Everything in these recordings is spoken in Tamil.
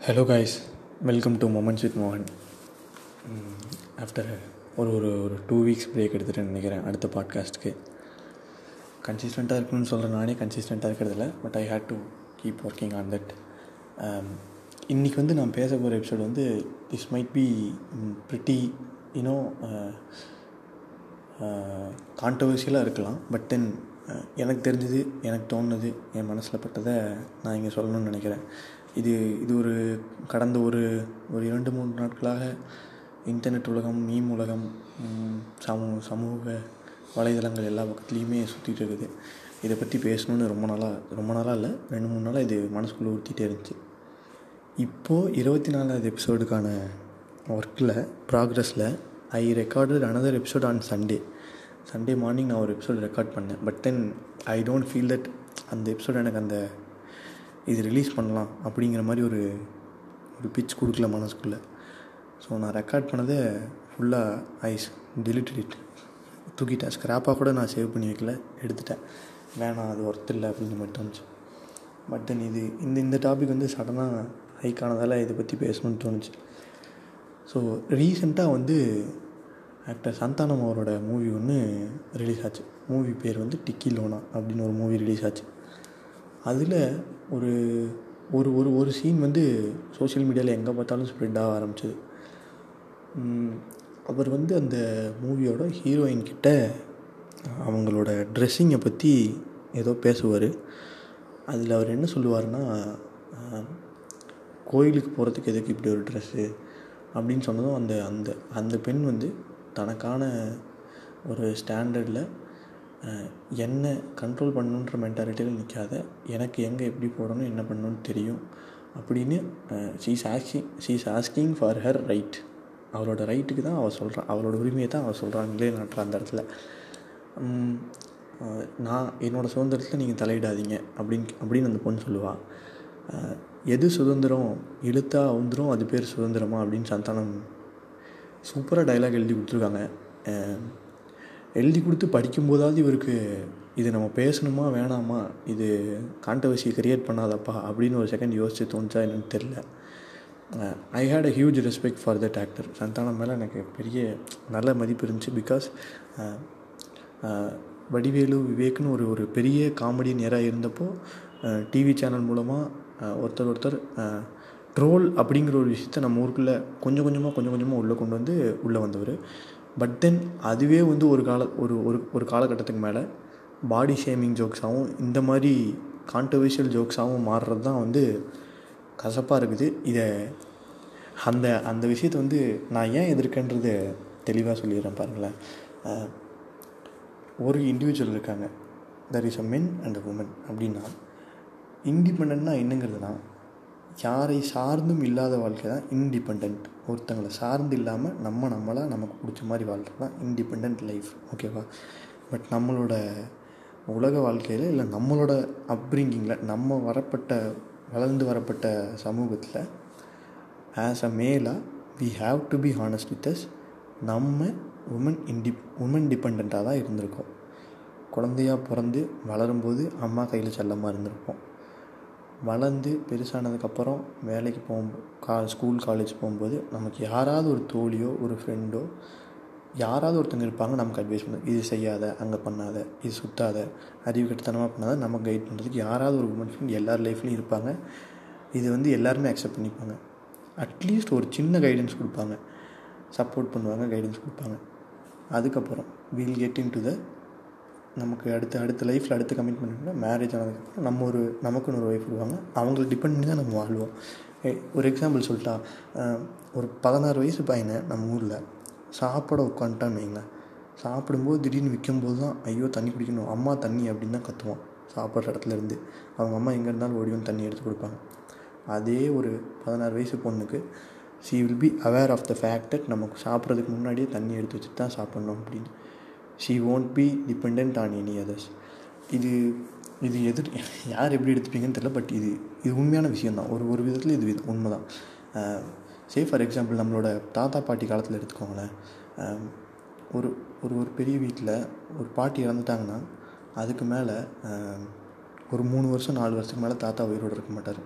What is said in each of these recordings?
Hello guys welcome to moments with மோகன் ஆஃப்டர் ஒரு ஒரு ஒரு டூ வீக்ஸ் பிரேக் எடுத்துகிட்டு நினைக்கிறேன் அடுத்த பாட்காஸ்ட்டுக்கு கன்சிஸ்டண்ட்டாக இருக்கணும்னு சொல்கிற நானே கன்சிஸ்டண்ட்டாக இருக்கிறதில்ல but I had to keep working on that இன்றைக்கி வந்து நான் பேச போகிற எபிசோட் வந்து this might be pretty you know கான்ட்ரவர்ஷியலாக இருக்கலாம் பட் தென் எனக்கு தெரிஞ்சது எனக்கு தோணுது என் மனசில் பட்டதை நான் இங்கே சொல்லணும்னு நினைக்கிறேன். இது இது ஒரு கடந்த ஒரு ஒரு இரண்டு மூன்று நாட்களாக இன்டர்நெட் உலகம் மீம் உலகம் சமூக சமூக வலைதளங்கள் எல்லா பக்கத்துலேயுமே சுற்றிட்டு இருக்குது. இதை பற்றி பேசணுன்னு ரொம்ப நாளாக ரொம்ப நாளாக இல்லை ரெண்டு மூணு நாளாக இது மனசுக்குள்ளே ஊற்றிட்டே இருந்துச்சு. இப்போது இருபத்தி நாலாவது எபிசோடுக்கான ஒர்க்கில் ப்ராக்ரஸில் I recorded another episode on Sunday Sunday morning நான் ஒரு எபிசோட் ரெக்கார்ட் பண்ணேன். But then I don't feel that அந்த எபிசோட் எனக்கு அந்த இது ரிலீஸ் பண்ணலாம் அப்படிங்கிற மாதிரி ஒரு ஒரு பிச் கொடுக்கல மனசுக்குள்ளே. ஸோ நான் ரெக்கார்ட் பண்ணதை ஃபுல்லாக ஐஸ் டிலிட்டட் இட் தூக்கிட்டேன். ஸ்க்ராப்பாக கூட நான் சேவ் பண்ணி வைக்கல. எடுத்துட்டேன். வேணாம் அது ஒர்த் இல்லை அப்படின்னு மட்டும் தோணுச்சு பட் தென் இது இந்த இந்த டாபிக் வந்து சடனாக ஹைக் ஆனதால் இதை பற்றி பேசணும்னு தோணுச்சு. ஸோ ரீசெண்டாக வந்து ஆக்டர் சந்தானம் அவரோட மூவி ஒன்று ரிலீஸ் ஆச்சு. மூவி பேர் வந்து டிக்கி லோனா அப்படின்னு ஒரு மூவி ரிலீஸ் ஆச்சு. அதில் ஒரு ஒரு ஒரு ஒரு சீன் வந்து சோஷியல் மீடியாவில் எங்கே பார்த்தாலும் ஸ்ப்ரெட் ஆக ஆரம்பிச்சிது. அவர் வந்து அந்த மூவியோட ஹீரோயின் கிட்ட அவங்களோட ட்ரெஸ்ஸிங்கை பற்றி ஏதோ பேசுவார். அதில் அவர் என்ன சொல்லுவார்னா கோயிலுக்கு போகிறதுக்கு எதுக்கு இப்படி ஒரு ட்ரெஸ்ஸு அப்படின்னு சொன்னதும் அந்த அந்த அந்த பெண் வந்து தனக்கான ஒரு ஸ்டாண்டர்டில் என்னை கண்ட்ரோல் பண்ணணுன்ற மென்டாலிட்டியில் நிற்காத எனக்கு எங்கே எப்படி போடணும் என்ன பண்ணணும்னு தெரியும் அப்படின்னு she's asking she's asking for her right அவளோட ரைட்டுக்கு தான் அவள் சொல்கிறான் அவளோட உரிமையை தான் அவள் சொல்கிறாங்களே நட்டுற அந்த இடத்துல. நான் என்னோடய சுதந்திரத்தில் நீங்கள் தலையிடாதீங்க அப்படின்னு அப்படின்னு அந்த பொண்ணு சொல்லுவாள் எது சுதந்திரம்? இழுத்தா வந்துடும் அது பேர் சுதந்திரமா அப்படின்னு சந்தானம் சூப்பராக டைலாக் எழுதி கொடுத்துருக்காங்க. எழுதி கொடுத்து படிக்கும்போதாவது இவருக்கு இது நம்ம பேசணுமா வேணாமா இது கான்ட்ரவர்சியை கிரியேட் பண்ணாதப்பா அப்படின்னு ஒரு செகண்ட் யோசிச்சு தோணுச்சா என்னன்னு தெரில I had a huge respect for that actor Santhanam மேலே எனக்கு பெரிய நல்ல மதிப்பு இருந்துச்சு பிகாஸ் வடிவேலு விவேக்னு ஒரு ஒரு பெரிய காமெடி நேராக இருந்தப்போ டிவி சேனல் மூலமாக ஒருத்தர் ஒருத்தர் ரோல் அப்படிங்கிற ஒரு விஷயத்த நம்ம ஊருக்குள்ளே கொஞ்சம் கொஞ்சமாக கொஞ்சம் கொஞ்சமாக உள்ளே கொண்டு வந்து உள்ளே வந்தவர். பட் தென் அதுவே வந்து ஒரு கால ஒரு ஒரு ஒரு காலகட்டத்துக்கு மேலே பாடி ஷேமிங் ஜோக்ஸாகவும் இந்த மாதிரி கான்ட்ரவர்ஷியல் ஜோக்ஸாகவும் மாறுறது தான் வந்து கசப்பாக இருக்குது. இதை அந்த அந்த விஷயத்தை வந்து நான் ஏன் எதிர்க்கன்றது தெளிவாக சொல்லிடுறேன் பாருங்களேன். ஒரு இண்டிவிஜுவல் இருக்காங்க. There is a men and a woman அப்படின்னா இண்டிபெண்ட்னா என்னங்கிறதுனா யாரை சார்ந்தும் இல்லாத வாழ்க்கை தான் இன்டிபெண்ட் ஒருத்தங்களை சார்ந்து இல்லாமல் நம்ம நம்மளாக நமக்கு பிடிச்ச மாதிரி வாழ்கிறது தான் இன்டிபெண்ட் லைஃப் ஓகேவா பட் நம்மளோட உலக வாழ்க்கையில் இல்லை நம்மளோட அப்ரிங்கிங்கில் நம்ம வரப்பட்ட வளர்ந்து வரப்பட்ட சமூகத்தில் ஆஸ் அ மேலாக we have to be honest with us நம்ம உமன் இன்டி உமன் டிபெண்ட்டாக தான் இருந்திருக்கோம். குழந்தையாக பிறந்து வளரும்போது அம்மா கையில் செல்லமாக இருந்திருப்போம். வளர்ந்து பெருசானதுக்கப்புறம் வேலைக்கு போகும்போது கா ஸ்கூல் காலேஜ் போகும்போது நமக்கு யாராவது ஒரு தோழியோ ஒரு ஃப்ரெண்டோ யாராவது ஒருத்தங்க இருப்பாங்க நமக்கு அட்வைஸ் பண்ண இது செய்யாத அங்கே பண்ணாத இது சுத்தாத அறிவு கட்டுத்தனமாக பண்ணாத நமக்கு கைட் பண்ணுறதுக்கு யாராவது ஒரு உமன் ஃப்ரெண்ட் எல்லார் லைஃப்லையும் இருப்பாங்க. இது வந்து எல்லாருமே அக்செப்ட் பண்ணிப்பாங்க. அட்லீஸ்ட் ஒரு சின்ன கைடன்ஸ் கொடுப்பாங்க. சப்போர்ட் பண்ணுவாங்க கைடன்ஸ் கொடுப்பாங்க. அதுக்கப்புறம் we'll get into the நமக்கு அடுத்த அடுத்த லைஃப்பில் அடுத்த கமிட்மெண்ட்னா மேரேஜ் ஆனதுக்கப்புறம் நம்ம ஒரு நமக்குன்னு ஒரு ஒய்ஃப் வருவாங்க அவங்கள டிபெண்ட் பண்ணி தான் நம்ம வாழ்வோம். ஒரு எக்ஸாம்பிள் சொல்லிட்டா ஒரு பதினாறு வயசு பையனை நம்ம ஊரில் சாப்பிட உட்காந்துட்டான்னு வைங்களேன். சாப்பிடும்போது திடீர்னு விற்கும்போது தான் ஐயோ தண்ணி குடிக்கணும். அம்மா தண்ணி அப்படின்னு தான் கற்றுவான் சாப்பிட்ற இடத்துல இருந்து. அவங்க அம்மா எங்கே இருந்தாலும் ஓடி வந்து தண்ணி எடுத்து கொடுப்பாங்க. அதே ஒரு பதினாறு வயசு பொண்ணுக்கு she will be aware of the fact that நமக்கு சாப்பிட்றதுக்கு முன்னாடியே தண்ணி எடுத்து வச்சுட்டு தான் சாப்பிட்ணும் அப்படின்னு. She won't be depend on any others இது இது எதிர் யார் எப்படி எடுத்துப்பீங்கன்னு தெரில பட் இது இது உண்மையான விஷயந்தான் ஒரு ஒரு விதத்தில் இது உண்மை தான் சே ஃபார் எக்ஸாம்பிள் நம்மளோட தாத்தா பாட்டி காலத்தில் எடுத்துக்கோங்களேன். ஒரு ஒரு ஒரு பெரிய வீட்டில் ஒரு பாட்டி இறந்துட்டாங்கன்னா அதுக்கு மேலே ஒரு மூணு வருஷம் நாலு வருஷத்துக்கு மேலே தாத்தா உயிரோடு இருக்க மாட்டார்.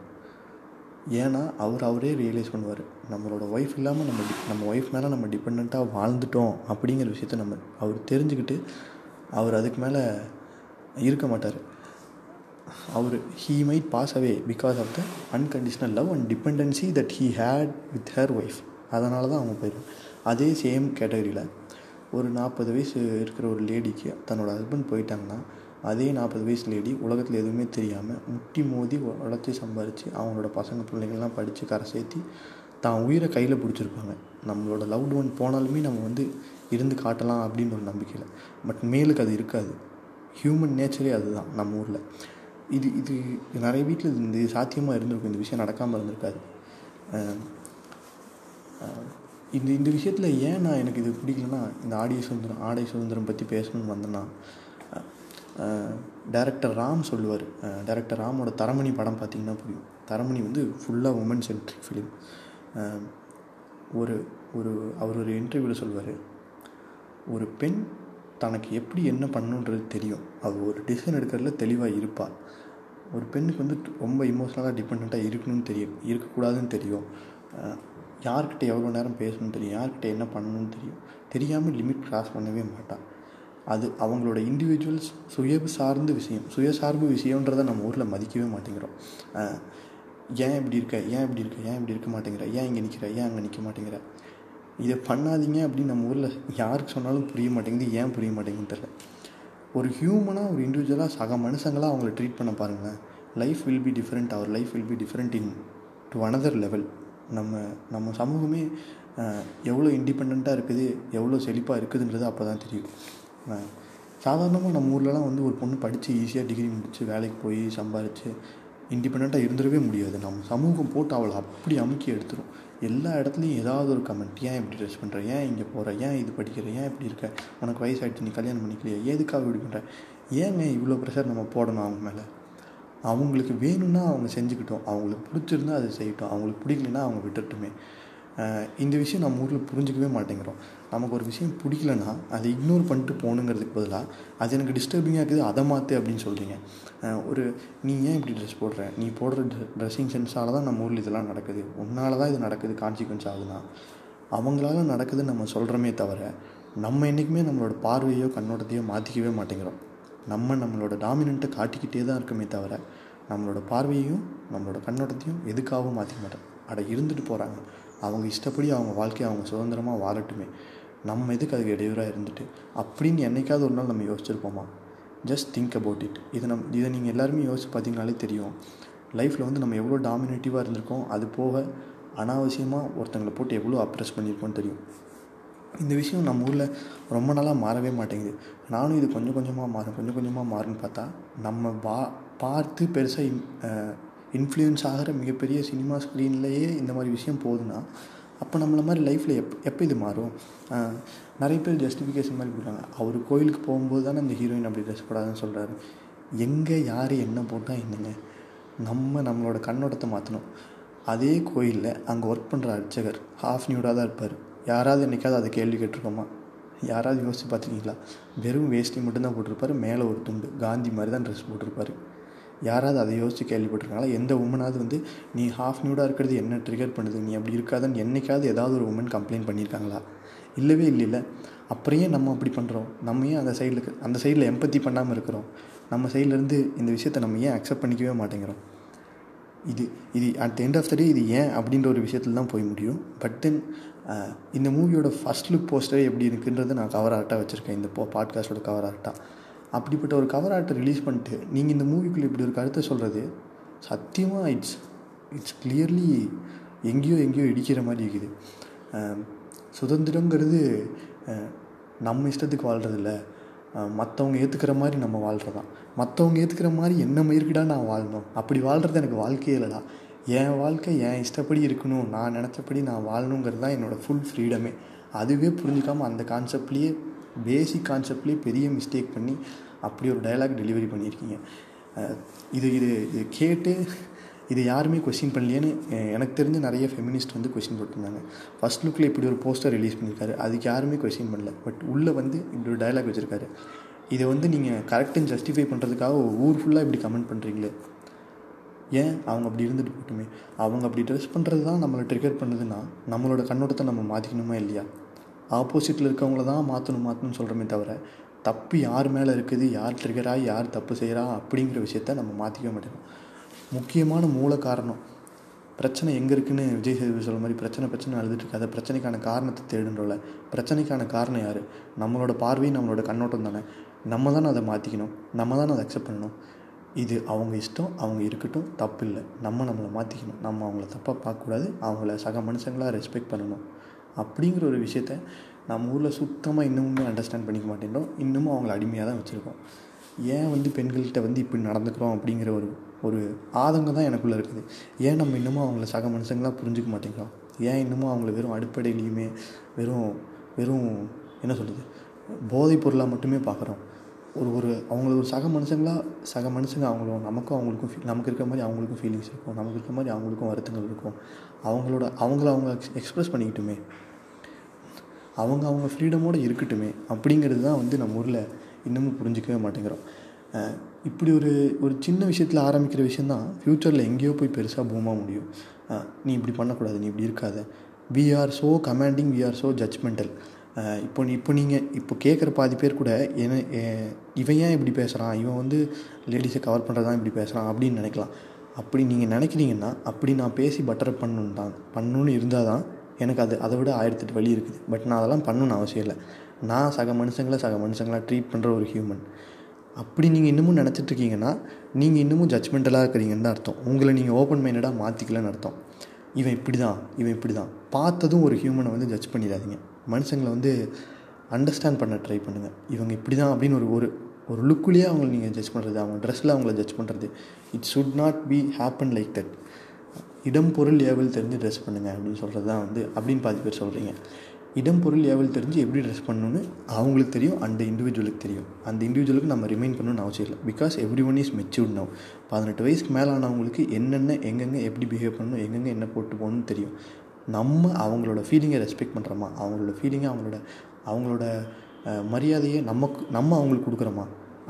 ஏன்னா அவர் அவரே ரியலைஸ் பண்ணுவார். நம்மளோட ஒய்ஃப் இல்லாமல் நம்ம நம்ம ஒய்ஃப் மேலே நம்ம டிபெண்ட்டாக வாழ்ந்துட்டோம் அப்படிங்கிற விஷயத்த நம்ம அவர் தெரிஞ்சுக்கிட்டு அவர் அதுக்கு மேலே இருக்க மாட்டார். அவர் he might pass away because of the unconditional love and dependency that he had with her wife அதனால தான் அவங்க போயிடும் அதே சேம் கேட்டகரியில் ஒரு நாற்பது வயசு இருக்கிற ஒரு லேடிக்கு தன்னோட ஹஸ்பண்ட் போயிட்டாங்கன்னா அதே நாற்பது வயசு லேடி உலகத்தில் எதுவுமே தெரியாமல் முட்டி மோதி உழைச்சி சம்பாரித்து அவங்களோட பசங்க பிள்ளைங்கள்லாம் படித்து கரை சேர்த்தி தான் உயிரை கையில் பிடிச்சிருப்பாங்க. நம்மளோட லவ்டு ஒன் போனாலுமே நம்ம வந்து இருந்து காட்டலாம் அப்படின்னு ஒரு நம்பிக்கையில். பட் மேலுக்கு அது இருக்காது. ஹியூமன் நேச்சரே அதுதான் நம்ம ஊரில். இது இது நிறைய வீட்டில் இந்த சாத்தியமாக இருந்திருக்கும். இந்த விஷயம் நடக்காமல் இருந்திருக்காது. இந்த இந்த விஷயத்தில் ஏன் நான் எனக்கு இது பிடிக்கலன்னா இந்த ஆடிய சுதந்திரம் ஆடை சுதந்திரம் பற்றி பேசணும்னு வந்தேன்னா டேரக்டர் ராம் சொல்லுவார். டேரக்டர் ராமோட தரமணி படம் பார்த்திங்கன்னா புரியும். தரமணி வந்து ஃபுல்லாக உமன் சென்ட்ரிக் ஃபிலிம் ஒரு ஒரு அவர் ஒரு இன்டர்வியூவில் சொல்லுவார். ஒரு பெண் தனக்கு எப்படி என்ன பண்ணணுன்றது தெரியும். அது ஒரு டிசிஷன் எடுக்கிறதுல தெளிவாக இருப்பாள் ஒரு பெண்ணுக்கு வந்து ரொம்ப இமோஷனலாக டிபெண்ட்டாக இருக்கணும்னு தெரியும். இருக்கக்கூடாதுன்னு தெரியும். யார்கிட்ட எவ்வளோ நேரம் பேசணும்னு தெரியும். யார்கிட்ட என்ன பண்ணணும்னு தெரியும். தெரியாமல் லிமிட் க்ராஸ் பண்ணவே மாட்டான் அது அவங்களோட இண்டிவிஜுவல்ஸ் சுய சார்ந்த விஷயம் சுயசார்பு விஷயன்றதை நம்ம ஊரில் மதிக்கவே மாட்டேங்கிறோம். ஏன் இப்படி இருக்க ஏன் இப்படி இருக்க ஏன் இப்படி இருக்க மாட்டேங்கிற ஏன் இங்கே நிற்கிற ஏன் அங்கே நிற்க மாட்டேங்கிற? இதை பண்ணாதீங்க அப்படின்னு நம்ம ஊரில் யாருக்கு சொன்னாலும் புரிய மாட்டேங்குது ஏன் புரிய மாட்டேங்குதுன்னு தெரில ஒரு ஹியூமனாக ஒரு இண்டிவிஜுவலாக சக மனுஷங்களாக அவங்கள ட்ரீட் பண்ண பாருங்களேன். Life will be different our life will be different into another level நம்ம நம்ம சமூகமே எவ்வளோ இண்டிபெண்ட்டாக இருக்குது எவ்வளோ செழிப்பாக இருக்குதுன்றது அப்போ தான் தெரியும். சாதாரணமாக நம்ம ஊர்லலாம் வந்து ஒரு பொண்ணு படித்து ஈஸியாக டிகிரி முடித்து வேலைக்கு போய் சம்பாரித்து இண்டிபெண்ட்டாக இருந்துடவே முடியாது. நம்ம சமூகம் போட்டு அவளை அப்படி அமுக்கி எடுத்துரும். எல்லா இடத்துலையும் ஏதாவது ஒரு கமெண்ட் ஏன் இப்படி ட்ரெஸ் பண்ணுற ஏன் இங்கே போகிற ஏன் இது படிக்கிற? ஏன் இப்படி இருக்க? உனக்கு வயசாகிடுச்சு நீ கல்யாணம் பண்ணிக்கலையா? எதுக்காக இப்படி பண்ணுற ஏங்க இவ்வளோ ப்ரெஷர் நம்ம போடணும் அவங்க மேலே? அவங்களுக்கு வேணும்னா அவங்க செஞ்சுக்கிட்டோம். அவங்களுக்கு பிடிச்சிருந்தா அதை செய்யட்டும். அவங்களுக்கு பிடிக்கலன்னா அவங்க விட்டுட்டுமே. இந்த விஷயம் நம்ம ஊரில் புரிஞ்சிக்கவே மாட்டேங்கிறோம். நமக்கு ஒரு விஷயம் பிடிக்கலன்னா அதை இக்னோர் பண்ணிட்டு போகணுங்கிறதுக்கு பதிலாக அது எனக்கு டிஸ்டர்பிங்காக இருக்குது அதை மாற்று அப்படின்னு சொல்கிறீங்க ஒரு நீ ஏன் இப்படி ட்ரெஸ் போடுற? நீ போடுற ட்ரெஸ்ஸிங் சென்ஸால் தான் நம்ம ஊரில் இதெல்லாம் நடக்குது. உன்னால தான் இது நடக்குது கான்சிக்வன்ஸ் ஆகுதுன்னா. அவங்களால நடக்குதுன்னு நம்ம சொல்கிறோமே தவிர நம்ம என்றைக்குமே நம்மளோட பார்வையோ கண்ணோட்டத்தையோ மாற்றிக்கவே மாட்டேங்கிறோம். நம்ம நம்மளோட டாமினண்ட்டை காட்டிக்கிட்டே தான் இருக்குமே தவிர நம்மளோட பார்வையையும் நம்மளோட கண்ணோட்டத்தையும் எதுக்காகவும் மாற்றிக்க மாட்டோம். அட இருந்துட்டு போகிறாங்க அவங்க இஷ்டப்படி அவங்க வாழ்க்கையை அவங்க சுதந்திரமாக வாழட்டுமே. நம்ம எதுக்கு அதுக்கு இடையூறாக இருந்துட்டு? அப்படின்னு என்றைக்காவது ஒரு நாள் நம்ம யோசிச்சிருப்போமா? ஜஸ்ட் திங்க் அபவுட் இட் இதை நம் இதை நீங்கள் எல்லாருமே யோசிச்சு பார்த்தீங்கனாலே தெரியும். லைஃப்பில் வந்து நம்ம எவ்வளோ டாமினேட்டிவாக இருந்திருக்கோம் அது போக அனாவசியமாக ஒருத்தங்களை போட்டு எவ்வளோ அப்ரெஸ் பண்ணியிருக்கோம்னு தெரியும். இந்த விஷயம் நம்ம ஊரில் ரொம்ப நாளாக மாறவே மாட்டேங்குது. நானும் இது கொஞ்சம் கொஞ்சமாக மாறும் கொஞ்சம் கொஞ்சமாக மாறுன்னு பார்த்தா நம்ம பா பார்த்து பெருசாக இன் இன்ஃப்ளூயன்ஸ் ஆகிற மிகப்பெரிய சினிமா ஸ்க்ரீன்லேயே இந்த மாதிரி விஷயம் போகுதுன்னா அப்போ நம்மளை மாதிரி லைஃப்பில் எப் எப்போ இது மாறும்? நிறைய பேர் ஜஸ்டிஃபிகேஷன் மாதிரி கொடுக்குறாங்க. அவர் கோயிலுக்கு போகும்போது தானே அந்த ஹீரோயின் அப்படி ட்ரெஸ் போடாதுன்னு சொல்கிறாரு எங்கே யார் என்ன போட்டால் என்னங்க? நம்ம நம்மளோட கண்ணோட்டத்தை மாற்றணும் அதே கோயிலில் அங்கே ஒர்க் பண்ணுற அர்ச்சகர் ஹாஃப் நியூடாக தான் இருப்பார். யாராவது என்றைக்காவது அதை கேள்வி கேட்டிருக்கோமா? யாராவது யோசிச்சு பார்த்துருக்கீங்களா? வெறும் வேஷ்டி மட்டும்தான் போட்டிருப்பாரு மேலே ஒரு துண்டு. காந்தி மாதிரி தான் ட்ரெஸ் போட்டிருப்பார். யாராவது அதை யோசித்து கேள்விப்பட்டிருக்காங்களா? எந்த உமனாவது வந்து நீ ஹாஃப் நியூடாக இருக்கிறது என்ன ட்ரிகர் பண்ணுது? நீ அப்படி இருக்காதுன்னு என்றைக்காவது ஏதாவது ஒரு உமன் கம்ப்ளைண்ட் பண்ணியிருக்காங்களா இல்லவே இல்லை அப்புறையே நம்ம அப்படி பண்ணுறோம் நம்ம ஏன் அந்த சைடில் அந்த சைடில் எம்பத்தி பண்ணாமல் இருக்கிறோம்? நம்ம சைட்லேருந்து இந்த விஷயத்தை நம்ம ஏன் அக்செப்ட் பண்ணிக்கவே மாட்டேங்கிறோம்? இது இது at end of the day இது ஏன் அப்படின்ற ஒரு விஷயத்தில் தான் போய் முடியும். பட் தென் இந்த மூவியோட ஃபஸ்ட் லுக் போஸ்டரே எப்படி இருக்குன்றதை நான் கவர் ஆர்ட்டாக வச்சுருக்கேன். இந்த பாட்காஸ்டோட கவர் ஆர்ட்டாக அப்படிப்பட்ட ஒரு கவர் ஆர்ட்டை ரிலீஸ் பண்ணிட்டு நீங்கள் இந்த மூவிக்குள்ளே இப்படி ஒரு கருத்தை சொல்கிறது சத்தியமாக இட்ஸ் இட்ஸ் கிளியர்லி எங்கேயோ எங்கேயோ இடிக்கிற மாதிரி இருக்குது. சுதந்திரங்கிறது நம்ம இஷ்டத்துக்கு வாழ்கிறதில்ல மற்றவங்க ஏற்றுக்கிற மாதிரி நம்ம வாழ்கிறதான் மற்றவங்க ஏற்றுக்கிற மாதிரி என்ன மயிருக்கிடா நான் வாழணும் அப்படி வாழ்கிறது எனக்கு வாழ்க்கையே இல்லைடா. என் வாழ்க்கை என் இஷ்டப்படி இருக்கணும். நான் நினச்சபடி நான் வாழணுங்கிறது தான் என்னோடய ஃபுல் ஃப்ரீடமே அதுவே புரிஞ்சுக்காமல் அந்த கான்செப்ட்லேயே பேசிக் கான்செப்ட்லேயே பெரிய மிஸ்டேக் பண்ணி அப்படி ஒரு டைலாக் டெலிவரி பண்ணியிருக்கீங்க. இது இது இது கேட்டு இது யாருமே கொஸ்டின் பண்ணலையேன்னு எனக்கு தெரிஞ்ச நிறைய ஃபெமினிஸ்ட் வந்து கொஸ்டின் போட்டிருந்தாங்க. ஃபஸ்ட் லுக்கில் இப்படி ஒரு போஸ்டர் ரிலீஸ் பண்ணியிருக்காரு. அதுக்கு யாருமே கொஸ்டின் பண்ணல. பட் உள்ளே வந்து இப்படி ஒரு டைலாக் வச்சுருக்காரு. இதை வந்து நீங்கள் கரெக்டுன்னு ஜஸ்டிஃபை பண்ணுறதுக்காக ஊர் ஃபுல்லாக இப்படி கமெண்ட் பண்ணுறீங்களே ஏன்? அவங்க அப்படி இருந்துட்டு போட்டுமே. அவங்க அப்படி ட்ரெஸ் பண்ணுறது தான் நம்மளை ட்ரிகர் பண்ணுதுன்னா நம்மளோட கண்ணோட்டத்தை நம்ம மாற்றிக்கணுமா இல்லையா? ஆப்போசிட்டில் இருக்கவங்கள தான் மாற்றணும் மாற்றணும்னு சொல்கிறோமே தவிர தப்பு யார் மேலே இருக்குது யார் ட்ரிகராகி யார் தப்பு செய்கிறா அப்படிங்கிற விஷயத்த நம்ம மாற்றிக்க மாட்டேங்கிறோம் முக்கியமான மூல காரணம் பிரச்சனை எங்கே இருக்குன்னு விஜய் சேதுபதி சொல்கிற மாதிரி பிரச்சனை பிரச்சனை அழுதுட்டு இருக்காது பிரச்சனைக்கான காரணத்தை தேடுன்றோல பிரச்சனைக்கான காரணம் யார்? நம்மளோட பார்வை நம்மளோட கண்ணோட்டம் தானே. நம்ம தானே அதை மாற்றிக்கணும் நம்ம தானே அதை அக்செப்ட் பண்ணணும். இது அவங்க இஷ்டம் அவங்க இருக்கட்டும் தப்பு இல்லை. நம்ம நம்மளை மாற்றிக்கணும் நம்ம அவங்கள தப்பாக பார்க்கக்கூடாது. அவங்கள சக மனுஷங்களாக ரெஸ்பெக்ட் பண்ணணும். அப்படிங்கிற ஒரு விஷயத்த நம்ம ஊரில் சுத்தமாக இன்னமுமே அண்டர்ஸ்டாண்ட் பண்ணிக்க மாட்டேன்றோம். இன்னமும் அவங்கள அடிமையாக தான் வச்சுருக்கோம். ஏன் வந்து பெண்கள்கிட்ட வந்து இப்படி நடந்துக்கிறோம் அப்படிங்கிற ஒரு ஒரு ஆதங்கம் தான் எனக்குள்ளே இருக்குது. ஏன் நம்ம இன்னமும் அவங்கள சக மனுஷங்களாக புரிஞ்சுக்க மாட்டேங்கிறோம்? ஏன் இன்னமும் அவங்கள வெறும் அடிப்படையிலையுமே வெறும் வெறும் என்ன சொல்கிறது போதைப் பொருளாக மட்டுமே பார்க்குறோம் ஒரு ஒரு அவங்கள ஒரு சக மனுஷங்களாக சக மனுஷங்க அவங்களும் நமக்கும் அவங்களுக்கும் ஃபீ நமக்கு இருக்கிற மாதிரி அவங்களுக்கும் ஃபீலிங்ஸ் இருக்கும். நமக்கு இருக்கிற மாதிரி அவங்களுக்கும் வருத்தங்கள் இருக்கும். அவங்களோட அவங்கள அவங்க எக்ஸ்ப்ரெஸ் பண்ணிக்கிட்டுமே. அவங்க அவங்க ஃப்ரீடமோடு இருக்கட்டுமே அப்படிங்கிறது தான் வந்து நம்ம ஊரில் இன்னமும் புரிஞ்சிக்கவே மாட்டேங்கிறோம். இப்படி ஒரு ஒரு சின்ன விஷயத்தில் ஆரம்பிக்கிற விஷயந்தான் ஃப்யூச்சரில் எங்கேயோ போய் பெருசாக பூமாக முடியும். நீ இப்படி பண்ணக்கூடாது நீ இப்படி இருக்காத. We are so commanding we are so judgmental இப்போ இப்போ நீங்கள் இப்போ கேட்குற பாதி பேர் கூட என்ன இவன் ஏன் இப்படி பேசுகிறான் இவன் வந்து லேடிஸை கவர் பண்ணுறதான் இப்படி பேசுகிறான் அப்படின்னு நினைக்கலாம். அப்படி நீங்கள் நினைக்கிறீங்கன்னா அப்படி நான் பேசி பட்டர் பண்ணணும் தான் பண்ணணுன்னு இருந்தால் தான் எனக்கு அது அதை விட ஆயிரத்தெட்டு வழி இருக்குது. பட் நான் அதெல்லாம் பண்ணணும்னு அவசியம் இல்லை. நான் சக மனுஷங்களை சக மனுஷங்களாக ட்ரீட் பண்ணுற ஒரு ஹியூமன் அப்படி நீங்கள் இன்னமும் நினச்சிட்ருக்கீங்கன்னா நீங்கள் இன்னமும் ஜட்ஜ்மெண்டலாக இருக்கிறீங்கன்னு தான் அர்த்தம். உங்களை நீங்கள் ஓப்பன் மைண்டடாக மாற்றிக்கலன்னு அர்த்தம். இவன் இப்படி தான் இவன் இப்படி தான் பார்த்ததும் ஒரு ஹியூமனை வந்து ஜட்ஜ் பண்ணிடாதீங்க. மனுஷங்களை வந்து அண்டர்ஸ்டாண்ட் பண்ண ட்ரை பண்ணுங்கள் இவங்க இப்படி தான் அப்படின்னு ஒரு ஒரு ஒரு லுக்குலேயே அவங்கள நீங்கள் ஜட்ஜ் பண்ணுறது அவங்க ட்ரெஸ்ஸில் அவங்கள ஜட்ஜ் பண்ணுறது it should not be happen like that இடம் பொருள் ஏவல் தெரிஞ்சு ட்ரெஸ் பண்ணுங்கள் அப்படின்னு சொல்கிறது தான் வந்து அப்படின்னு பாதி பேர் சொல்கிறீங்க இடம் பொருள் ஏவல் தெரிஞ்சு எப்படி ட்ரெஸ் பண்ணணும்னு அவங்களுக்கு தெரியும் அந்த இண்டிவிஜுவலுக்கு தெரியும். அந்த இண்டிவிஜுவலுக்கு நம்ம ரிமைன் பண்ணணும்னு அவசியம் இல்லை. Because everyone is matured no பதினெட்டு வயசுக்கு மேலே ஆனவங்களுக்கு என்னென்ன எங்கெங்கே எப்படி பிஹேவ் பண்ணணும் எங்கெங்கே என்ன போட்டு போகணும்னு தெரியும். நம்ம அவங்களோட ஃபீலிங்கை ரெஸ்பெக்ட் பண்ணுறோமா அவங்களோட ஃபீலிங்கை அவங்களோட அவங்களோட மரியாதையை நமக்கு நம்ம அவங்களுக்கு கொடுக்குறோமா?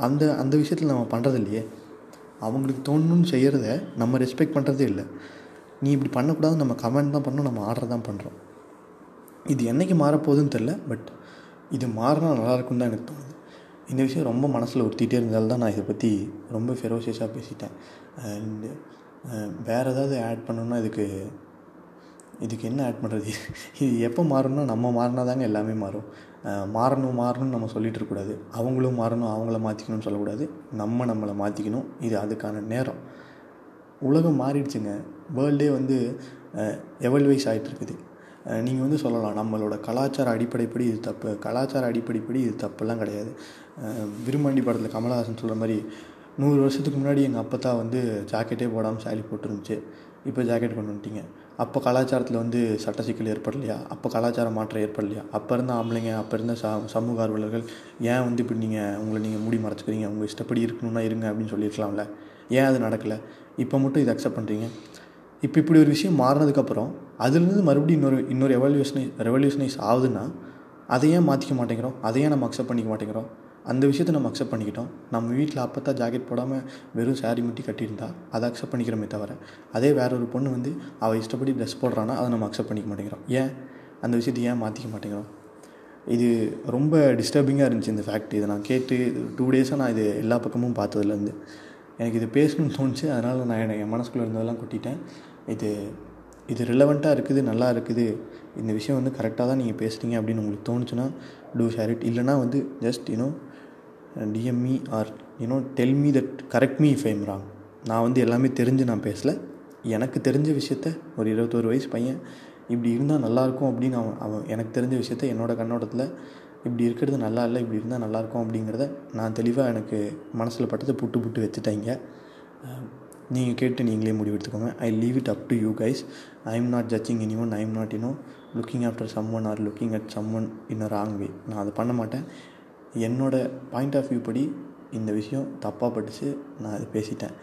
அந்த அந்த விஷயத்தில் நம்ம பண்ணுறது இல்லையே அவங்களுக்கு தோணுன்னு செய்கிறத நம்ம ரெஸ்பெக்ட் பண்ணுறதே இல்லை. நீ இப்படி பண்ணக்கூடாது நம்ம கமெண்ட் தான் பண்ணோம் நம்ம ஆர்டர் தான் பண்ணுறோம் இது என்றைக்கு மாறப்போகுதுன்னு தெரில பட் இது மாறினா நல்லாயிருக்குன்னு தான் எனக்கு தோணுது. இந்த விஷயம் ரொம்ப மனசில் ஒருத்திட்டே இருந்தால் தான் நான் இதை பற்றி ரொம்ப ஃபெரோசியஸாக பேசிட்டேன். அண்டு வேறு ஏதாவது ஆட் பண்ணணுன்னா இதுக்கு இதுக்கு என்ன ஆட் பண்ணுறது இது எப்போ மாறணும்னா நம்ம மாறினா தாங்க எல்லாமே மாறும். மாறணும் மாறணும்னு நம்ம சொல்லிகிட்டு இருக்கக்கூடாது. அவங்களும் மாறணும் அவங்கள மாற்றிக்கணும்னு சொல்லக்கூடாது. நம்ம நம்மளை மாற்றிக்கணும் இது அதுக்கான நேரம். உலகம் மாறிடுச்சுங்க. வேர்ல்டே வந்து எவல்வைஸ் ஆகிட்டுருக்குது நீங்கள் வந்து சொல்லலாம் நம்மளோட கலாச்சார அடிப்படைப்படி இது தப்பு. கலாச்சார அடிப்படைப்படி இது தப்புலாம் கிடையாது. விரும்பாண்டி படத்தில் கமலஹாசன் சொல்கிற மாதிரி நூறு வருஷத்துக்கு முன்னாடி எங்கள் அப்பத்தா வந்து ஜாக்கெட்டே போடாமல் சாலி போட்டுருந்துச்சு. இப்போ ஜாக்கெட் கொண்டு வந்துட்டீங்க. அப்போ கலாச்சாரத்தில் வந்து சட்ட சிக்கல் ஏற்படலையா? அப்போ கலாச்சார மாற்றம் ஏற்படலையா? அப்போ இருந்த ஆம்பளைங்க அப்போ இருந்த ச சமூக ஆர்வலர்கள் ஏன் வந்து இப்படி நீங்கள் உங்களை நீங்கள் மூடி மறைச்சிக்கிறீங்க? உங்கள் இஷ்டப்படி இருக்கணும்னா இருங்க அப்படின்னு சொல்லியிருக்கலாம்ல. ஏன் அது நடக்கலை? இப்போ மட்டும் இதை அக்செப்ட் பண்ணுறீங்க இப்போ இப்படி ஒரு விஷயம் மாறினதுக்கப்புறம் அதுலேருந்து மறுபடியும் இன்னொரு இன்னொரு எவல்யூஷனை ரெவல்யூஷனைஸ் ஆகுதுன்னா அதை ஏன் மாற்றிக்க மாட்டேங்கிறோம்? அதையே நம்ம அக்செப்ட் பண்ணிக்க மாட்டேங்கிறோம்? அந்த விஷயத்த நம்ம அக்செப்ட் பண்ணிக்கிட்டோம். நம்ம வீட்டில் அப்போத்தான் ஜாக்கெட் போடாமல் வெறும் சாரி முட்டி கட்டியிருந்தா அதை அக்செப்ட் பண்ணிக்கிறோமே தவிர அதே வேற ஒரு பொண்ணு வந்து அவள் இஷ்டப்படி ட்ரெஸ் போடுறான்னா அதை நம்ம அக்செப்ட் பண்ணிக்க மாட்டேங்கிறோம். ஏன்? அந்த விஷயத்தை ஏன் மாற்றிக்க மாட்டேங்கிறோம்? இது ரொம்ப டிஸ்டர்பிங்காக இருந்துச்சு இந்த ஃபேக்ட் இதை நான் கேட்டு டூ டேஸாக நான் இது எல்லா பக்கமும் பார்த்ததுலேருந்து எனக்கு இது பேசணும்னு தோணுச்சு. அதனால் நான் என் மனசுக்குள்ளே இருந்ததெல்லாம் கொட்டிட்டேன். இது இது ரிலவெண்ட்டாக இருக்குது நல்லா இருக்குது. இந்த விஷயம் வந்து கரெக்டாக தான் நீங்கள் பேசுகிறீங்க அப்படின்னு உங்களுக்கு தோணுச்சுன்னா டூ ஷேர் இட் இல்லைனா வந்து just you know DM me or you know tell me that correct me if I'm wrong நான் வந்து எல்லாமே தெரிஞ்சு நான் பேசலை. எனக்கு தெரிஞ்ச விஷயத்த ஒரு இருபத்தோரு வயசு பையன் இப்படி இருந்தால் நல்லாயிருக்கும் அப்படின்னு அவன் அவன் எனக்கு தெரிஞ்ச விஷயத்த என்னோடய கண்ணோட்டத்தில் இப்படி இருக்கிறது நல்லா இல்லை இப்படி இருந்தால் நல்லாயிருக்கும் அப்படிங்கிறத நான் தெளிவாக எனக்கு மனசில் பட்டதை புட்டு புட்டு வச்சுட்டாங்க. நீங்கள் கேட்டு நீங்களே முடிவு எடுத்துக்கோங்க I leave it up to you guys I am not judging anyone I am not you know looking after someone or looking at someone in a wrong way நான் அதை பண்ண மாட்டேன். என்னோடய பாயிண்ட் ஆஃப் வியூ படி இந்த விஷயம் தப்பாக பட்டுச்சு. நான் அதை பேசிட்டேன்.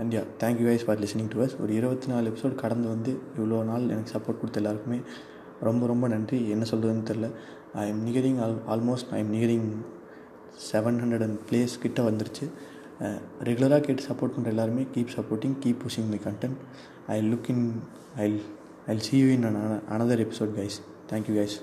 And yeah thank you guys for listening to us ஒரு இருபத்தி நாலு எபிசோட் கடந்து வந்து இவ்வளோ நாள் எனக்கு சப்போர்ட் கொடுத்த எல்லாருக்குமே ரொம்ப ரொம்ப நன்றி. என்ன சொல்கிறதுன்னு தெரில I am nearing all almost I am nearing seven hundred and plays கிட்ட வந்துருச்சு ரெகுலராக கேட்டு சப்போர்ட் பண்ணுற எல்லாருமே keep supporting keep pushing my content I look in I I see you in another episode guys thank you guys